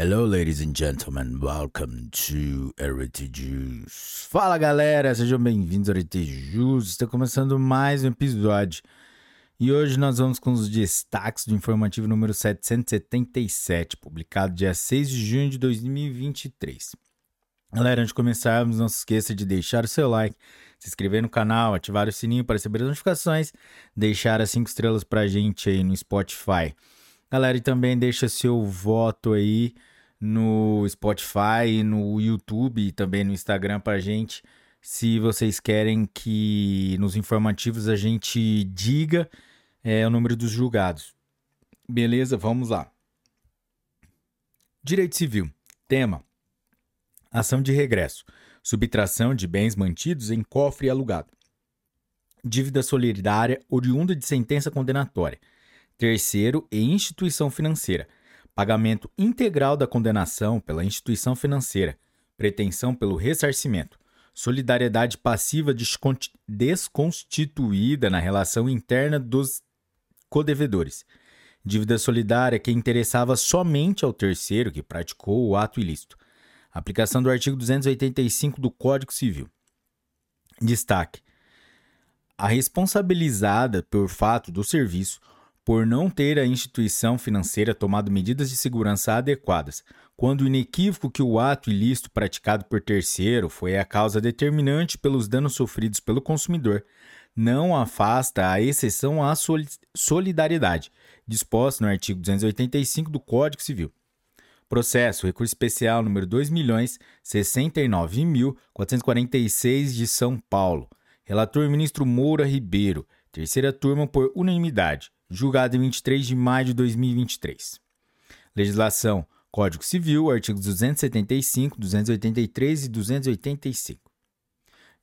Hello, ladies and gentlemen, welcome to Heritage Fala galera, sejam bem-vindos ao Heritage Está começando mais um episódio. E hoje nós vamos com os destaques do informativo número 777, publicado dia 6 de junho de 2023. Galera, antes de começarmos, não se esqueça de deixar o seu like, se inscrever no canal, ativar o sininho para receber as notificações, deixar as 5 estrelas pra gente aí no Spotify. Galera, e também deixa seu voto aí no Spotify, no YouTube e também no Instagram pra gente. Se vocês querem que nos informativos a gente diga é, o número dos julgados. Beleza? Vamos lá. Direito Civil. Tema: Ação de regresso. Subtração de bens mantidos em cofre alugado. Dívida solidária oriunda de sentença condenatória. Terceiro, e instituição financeira. Pagamento integral da condenação pela instituição financeira. Pretensão pelo ressarcimento. Solidariedade passiva desconstituída na relação interna dos codevedores. Dívida solidária que interessava somente ao terceiro que praticou o ato ilícito. Aplicação do artigo 285 do Código Civil. Destaque: a responsabilizada por fato do serviço por não ter a instituição financeira tomado medidas de segurança adequadas, quando inequívoco que o ato ilícito praticado por terceiro foi a causa determinante pelos danos sofridos pelo consumidor, não afasta a exceção à solidariedade, disposta no artigo 285 do Código Civil. Processo, recurso especial número 2.069.446 de São Paulo. Relator ministro Moura Ribeiro, terceira turma por unanimidade, julgado em 23 de maio de 2023. Legislação, Código Civil, artigos 275, 283 e 285.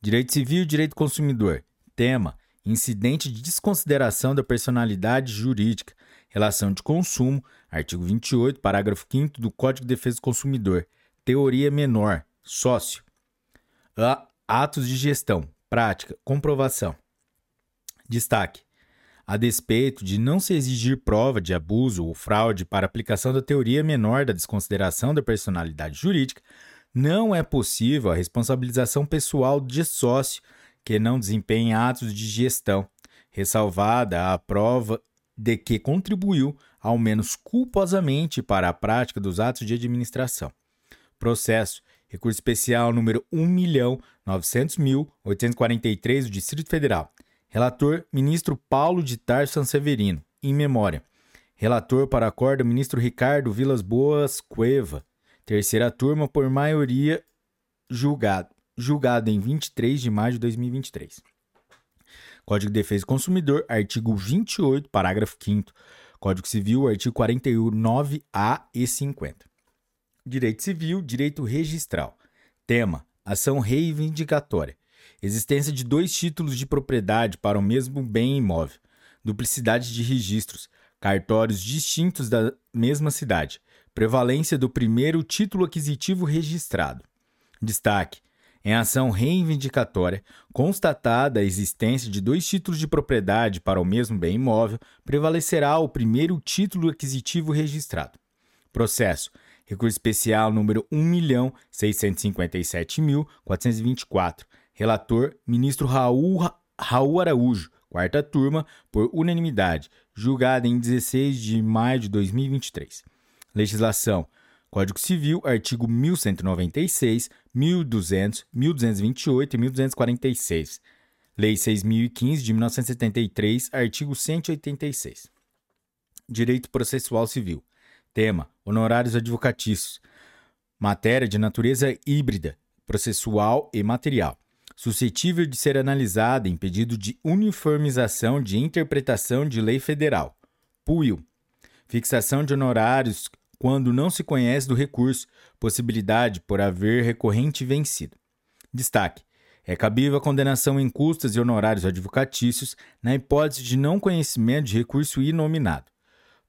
Direito Civil e Direito Consumidor. Tema: Incidente de desconsideração da personalidade jurídica, relação de consumo, artigo 28, parágrafo 5 do Código de Defesa do Consumidor. Teoria menor, sócio. A, atos de gestão, prática, comprovação. Destaque: a despeito de não se exigir prova de abuso ou fraude para aplicação da teoria menor da desconsideração da personalidade jurídica, não é possível a responsabilização pessoal de sócio que não desempenha atos de gestão, ressalvada a prova de que contribuiu, ao menos culposamente, para a prática dos atos de administração. Processo. Recurso especial número 1.900.843 do Distrito Federal. Relator, ministro Paulo de Tarso Sanseverino. Em memória. Relator para acordo, ministro Ricardo Vilas Boas Cueva. Terceira turma, por maioria, julgado julgado em 23 de maio de 2023. Código de Defesa do Consumidor, artigo 28, parágrafo 5 Código Civil, artigo 49A e 50. Direito Civil, Direito Registral. Tema: Ação reivindicatória. Existência de dois títulos de propriedade para o mesmo bem imóvel. Duplicidade de registros. Cartórios distintos da mesma cidade. Prevalência do primeiro título aquisitivo registrado. Destaque: em ação reivindicatória, constatada a existência de dois títulos de propriedade para o mesmo bem imóvel, prevalecerá o primeiro título aquisitivo registrado. Processo. Recurso especial número 1.657.424. Relator: Ministro Raul, Raul Araújo. Quarta turma, por unanimidade. Julgada em 16 de maio de 2023. Legislação. Código Civil, artigo 1196, 1200, 1228 e 1246. Lei 6015 de 1973, artigo 186. Direito Processual Civil. Tema: Honorários advocatícios. Matéria de natureza híbrida, processual e material. Suscetível de ser analisada em pedido de uniformização de interpretação de lei federal. PUIL. Fixação de honorários quando não se conhece do recurso, possibilidade por haver recorrente vencido. Destaque: é cabível a condenação em custas e honorários advocatícios na hipótese de não conhecimento de recurso inominado.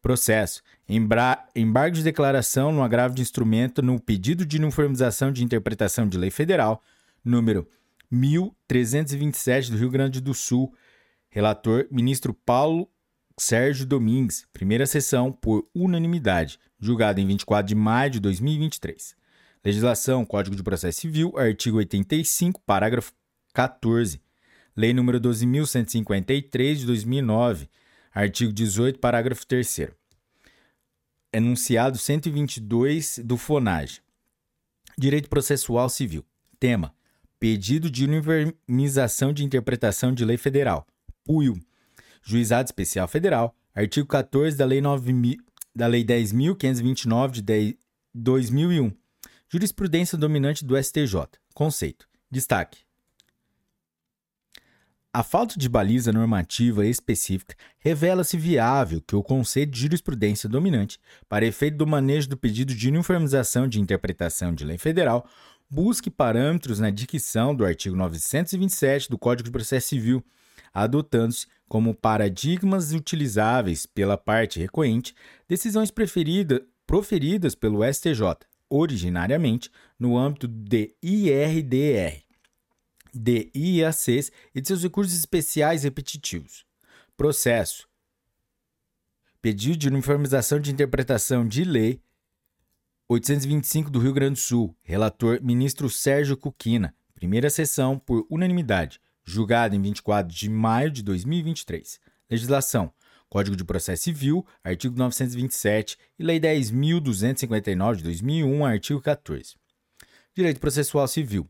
Processo: embargo de declaração no agravo de instrumento no pedido de uniformização de interpretação de lei federal, número 1327 do Rio Grande do Sul. Relator: ministro Paulo Sérgio Domingues, primeira sessão por unanimidade, julgado em 24 de maio de 2023. Legislação, Código de Processo Civil, artigo 85, parágrafo 14. Lei nº 12.153 de 2009, artigo 18, parágrafo 3 Enunciado 122 do FONAGE. Direito Processual Civil. Tema: Pedido de uniformização de interpretação de lei federal. PUIO. Juizado Especial Federal. Artigo 14 da Lei, 9, da lei 10.529 de 2001. Jurisprudência dominante do STJ. Conceito. Destaque. A falta de baliza normativa específica revela-se viável que o conceito de jurisprudência dominante, para efeito do manejo do pedido de uniformização de interpretação de lei federal, busque parâmetros na dicção do artigo 927 do Código de Processo Civil, adotando-se como paradigmas utilizáveis pela parte recorrente decisões proferidas pelo STJ, originariamente no âmbito de IRDR de IACs e de seus recursos especiais repetitivos. Processo. Pedido de uniformização de interpretação de lei 825 do Rio Grande do Sul. Relator ministro Sérgio Cuquina. Primeira sessão por unanimidade. Julgado em 24 de maio de 2023. Legislação. Código de Processo Civil, artigo 927 e Lei 10.259 de 2001, artigo 14. Direito Processual Civil.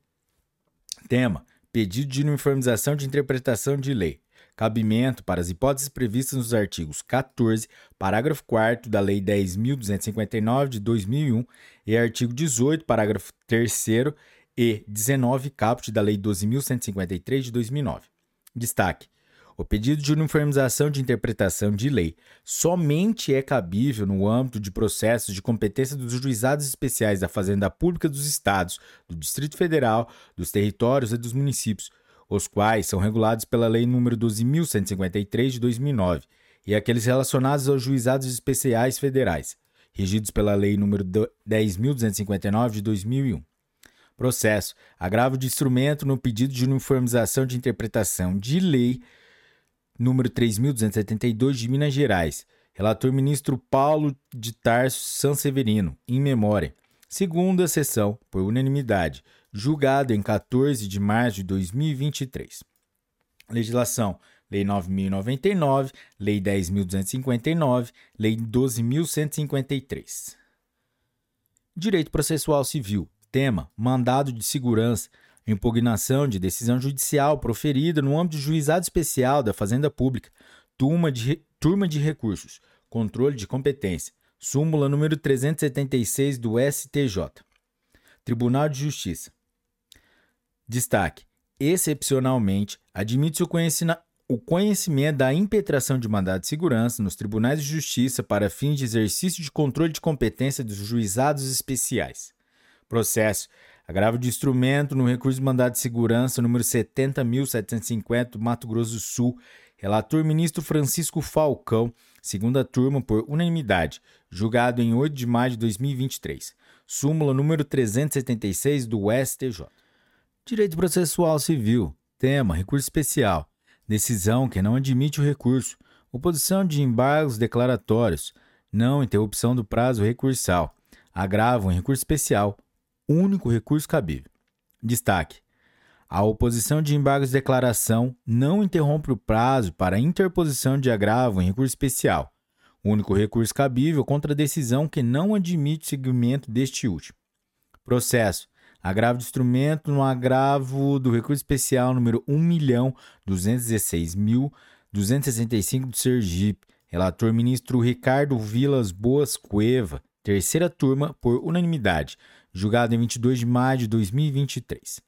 Tema: Pedido de uniformização de interpretação de lei. Cabimento para as hipóteses previstas nos artigos 14, parágrafo 4 da Lei 10.259 de 2001 e artigo 18, parágrafo 3 e 19, caput da Lei 12.153 de 2009. Destaque: o pedido de uniformização de interpretação de lei somente é cabível no âmbito de processos de competência dos juizados especiais da Fazenda Pública dos Estados, do Distrito Federal, dos territórios e dos municípios, os quais são regulados pela Lei nº 12.153 de 2009, e aqueles relacionados aos juizados especiais federais, regidos pela Lei nº 10.259 de 2001. Processo: agravo de instrumento no pedido de uniformização de interpretação de lei número 3.272 de Minas Gerais. Relator ministro Paulo de Tarso Sanseverino, em memória. Segunda sessão, por unanimidade. Julgado em 14 de março de 2023. Legislação: Lei 9.099, Lei 10.259, Lei 12.153. Direito Processual Civil. Tema: Mandado de segurança impugnação de decisão judicial proferida no âmbito do juizado especial da Fazenda Pública, turma de, turma de recursos, controle de competência, súmula número 376 do STJ. Tribunal de Justiça. Destaque: excepcionalmente, admite-se o, o conhecimento da impetração de mandado de segurança nos tribunais de justiça para fins de exercício de controle de competência dos juizados especiais. Processo Agravo de instrumento no recurso de mandado de segurança número 70.750, Mato Grosso do Sul. Relator ministro Francisco Falcão, segunda turma por unanimidade, julgado em 8 de maio de 2023. Súmula número 376 do STJ. Direito processual civil. Tema: recurso especial. Decisão que não admite o recurso. Oposição de embargos declaratórios. Não interrupção do prazo recursal. Agravo em recurso especial único recurso cabível. Destaque: a oposição de embargos de declaração não interrompe o prazo para interposição de agravo em recurso especial, único recurso cabível contra a decisão que não admite o seguimento deste último. Processo: agravo de instrumento no agravo do recurso especial número 1.216.265 do Sergipe. Relator ministro Ricardo Vilas Boas Cueva, terceira turma, por unanimidade julgado em 22 de maio de 2023.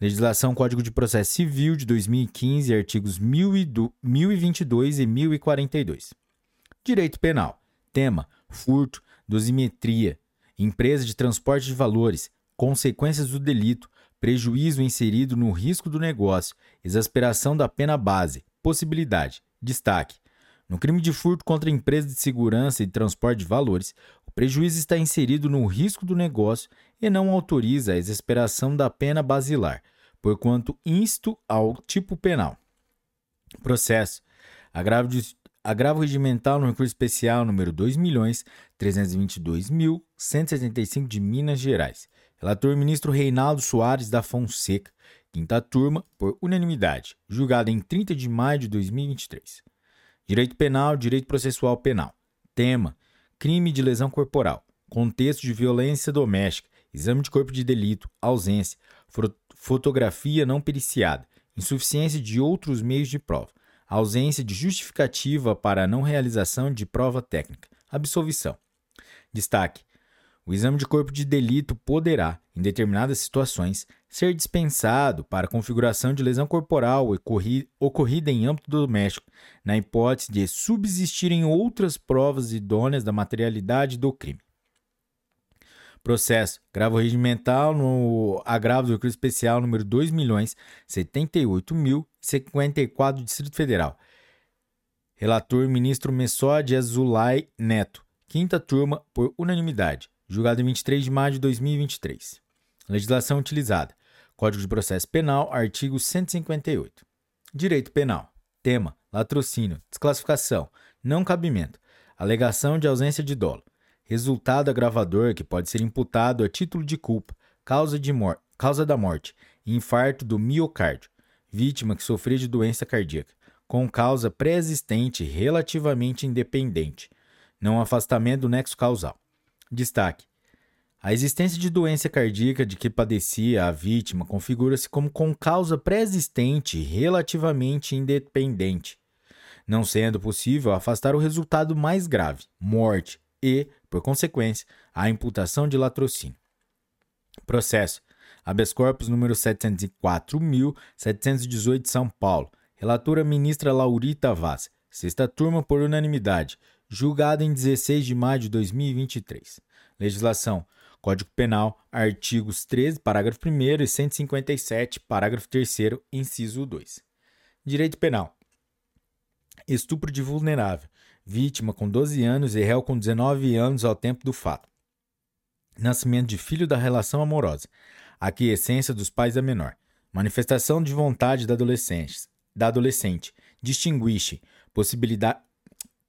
Legislação Código de Processo Civil de 2015, artigos 1022 e 1042. Direito Penal. Tema: furto, dosimetria, empresa de transporte de valores, consequências do delito, prejuízo inserido no risco do negócio, exasperação da pena base, possibilidade. Destaque: no crime de furto contra empresa de segurança e transporte de valores, prejuízo está inserido no risco do negócio e não autoriza a exasperação da pena basilar, porquanto insto ao tipo penal. Processo. Agravo de, agravo regimental no recurso especial número 2.322.175 de Minas Gerais. Relator ministro Reinaldo Soares da Fonseca. Quinta turma, por unanimidade, julgado em 30 de maio de 2023. Direito Penal, Direito Processual Penal. Tema: Crime de lesão corporal. Contexto de violência doméstica. Exame de corpo de delito. Ausência. Fotografia não periciada. Insuficiência de outros meios de prova. Ausência de justificativa para a não realização de prova técnica. Absolvição. Destaque: o exame de corpo de delito poderá, em determinadas situações, ser dispensado para configuração de lesão corporal ocorrida em âmbito doméstico, na hipótese de subsistirem outras provas idôneas da materialidade do crime. Processo. Gravo regimental no agravo do crime especial número 2.078.054 do Distrito Federal. Relator ministro Messode Azulay Neto. Quinta turma por unanimidade julgado em 23 de maio de 2023. Legislação utilizada: Código de Processo Penal, artigo 158. Direito Penal. Tema: latrocínio, desclassificação, não cabimento, alegação de ausência de dolo, resultado agravador que pode ser imputado a título de culpa, causa, de mor causa da morte, infarto do miocárdio, vítima que sofreu de doença cardíaca, com causa pré-existente relativamente independente, não afastamento do nexo causal. Destaque: a existência de doença cardíaca de que padecia a vítima configura-se como com causa pré-existente relativamente independente, não sendo possível afastar o resultado mais grave, morte, e, por consequência, a imputação de latrocínio. Processo: habeas corpus número 704.718 de São Paulo. Relatora ministra Laurita Vaz. Sexta turma por unanimidade julgado em 16 de maio de 2023. Legislação: Código Penal, artigos 13, parágrafo 1 e 157, parágrafo 3, inciso 2. Direito Penal: Estupro de vulnerável, vítima com 12 anos e réu com 19 anos ao tempo do fato. Nascimento de filho da relação amorosa, aquiescência dos pais da menor. Manifestação de vontade da adolescente, da adolescente. Distinguixe possibilidade,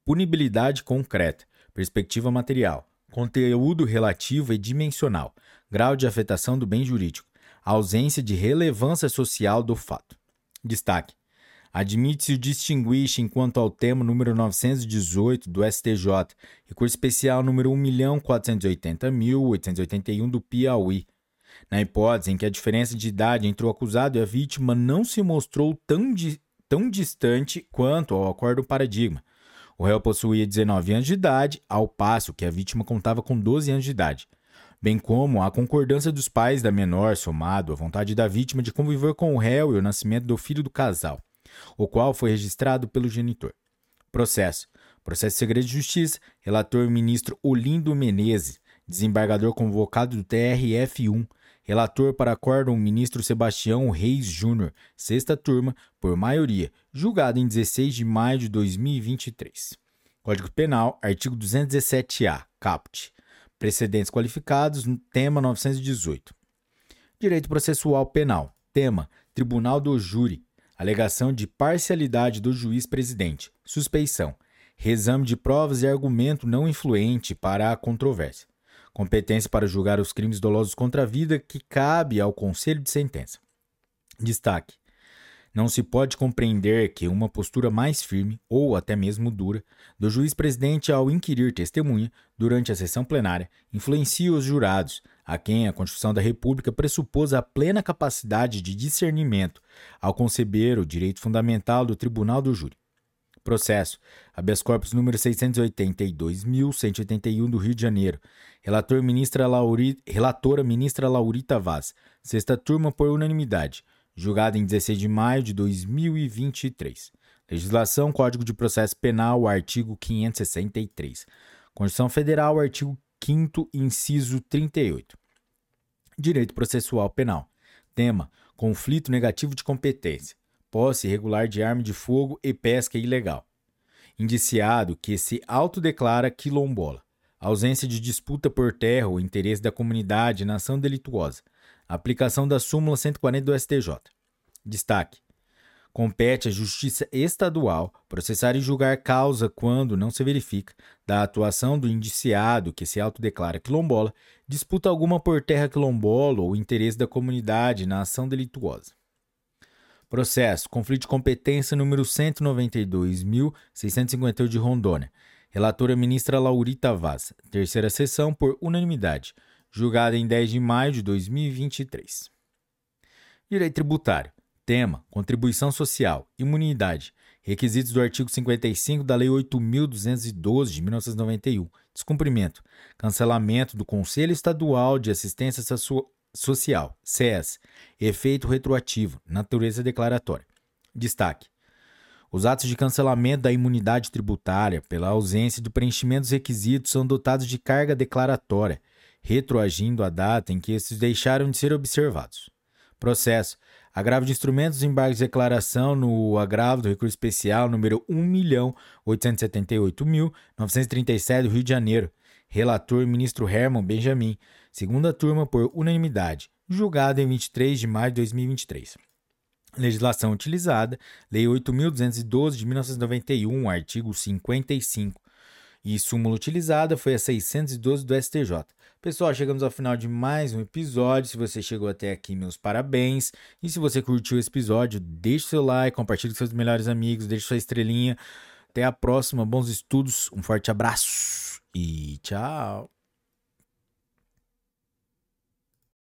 punibilidade concreta, perspectiva material, conteúdo relativo e dimensional, grau de afetação do bem jurídico, ausência de relevância social do fato. Destaque: Admite-se o distinguish enquanto ao tema número 918 do STJ, recurso especial número 1.480.881 do Piauí. Na hipótese em que a diferença de idade entre o acusado e a vítima não se mostrou tão, di tão distante quanto ao acordo paradigma, o réu possuía 19 anos de idade, ao passo que a vítima contava com 12 anos de idade, bem como a concordância dos pais da menor somado à vontade da vítima de conviver com o réu e o nascimento do filho do casal, o qual foi registrado pelo genitor. Processo. Processo segredo de justiça. Relator ministro Olindo Menezes, desembargador convocado do TRF1, Relator para acórdão, ministro Sebastião Reis Júnior, sexta turma, por maioria, julgado em 16 de maio de 2023. Código Penal, artigo 217-A, caput. Precedentes qualificados, tema 918. Direito Processual Penal, tema Tribunal do Júri, alegação de parcialidade do juiz presidente, suspeição, reexame de provas e argumento não influente para a controvérsia competência para julgar os crimes dolosos contra a vida que cabe ao Conselho de Sentença. Destaque: não se pode compreender que uma postura mais firme, ou até mesmo dura, do juiz presidente ao inquirir testemunha durante a sessão plenária influencie os jurados, a quem a Constituição da República pressupôs a plena capacidade de discernimento ao conceber o direito fundamental do tribunal do júri. Processo. Habeas corpus número 682.181 do Rio de Janeiro. Relator ministra Lauri... Relatora ministra Laurita Vaz. Sexta turma por unanimidade. Julgada em 16 de maio de 2023. Legislação Código de Processo Penal, artigo 563. Constituição Federal, artigo 5 inciso 38. Direito Processual Penal. Tema: Conflito negativo de competência posse irregular de arma de fogo e pesca ilegal. Indiciado que se autodeclara quilombola. Ausência de disputa por terra ou interesse da comunidade na ação delituosa. Aplicação da súmula 140 do STJ. Destaque: Compete à Justiça Estadual processar e julgar causa quando não se verifica da atuação do indiciado que se autodeclara quilombola, disputa alguma por terra quilombola ou interesse da comunidade na ação delituosa. Processo: Conflito de competência número 192.658 de Rondônia. Relatora ministra Laurita Vaz. Terceira sessão por unanimidade. Julgada em 10 de maio de 2023. Direito tributário. Tema: Contribuição social, imunidade. Requisitos do artigo 55 da Lei 8.212 de 1991. Descumprimento. Cancelamento do Conselho Estadual de Assistência Social, SES. Efeito retroativo. Natureza declaratória. Destaque. Os atos de cancelamento da imunidade tributária pela ausência do preenchimento dos requisitos são dotados de carga declaratória, retroagindo a data em que esses deixaram de ser observados. Processo Agravo de instrumentos, embargos de declaração no agravo do recurso especial número 1.878.937 do Rio de Janeiro. Relator, ministro Herman Benjamin. Segunda turma por unanimidade. Julgado em 23 de maio de 2023. Legislação utilizada: Lei 8.212 de 1991, artigo 55. E súmula utilizada foi a 612 do STJ. Pessoal, chegamos ao final de mais um episódio. Se você chegou até aqui, meus parabéns. E se você curtiu esse episódio, deixe seu like, compartilhe com seus melhores amigos, deixe sua estrelinha. Até a próxima, bons estudos, um forte abraço e tchau.